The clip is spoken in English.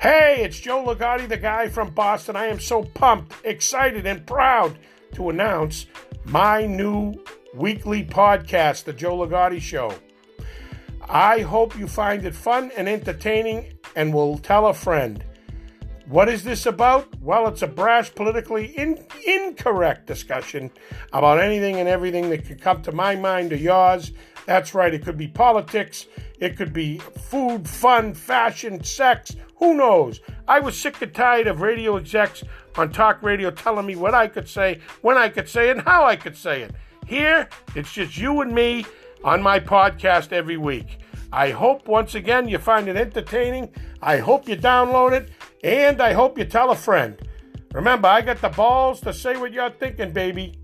Hey, it's Joe Ligotti, the guy from Boston. I am so pumped, excited, and proud to announce my new weekly podcast, The Joe Ligotti Show. I hope you find it fun and entertaining and will tell a friend. What is this about? Well, it's a brash, politically in- incorrect discussion about anything and everything that could come to my mind or yours. That's right, it could be politics, it could be food, fun, fashion, sex, who knows? I was sick and tired of radio execs on talk radio telling me what I could say, when I could say it, and how I could say it. Here, it's just you and me on my podcast every week. I hope once again you find it entertaining. I hope you download it, and I hope you tell a friend. Remember, I got the balls to say what you're thinking, baby.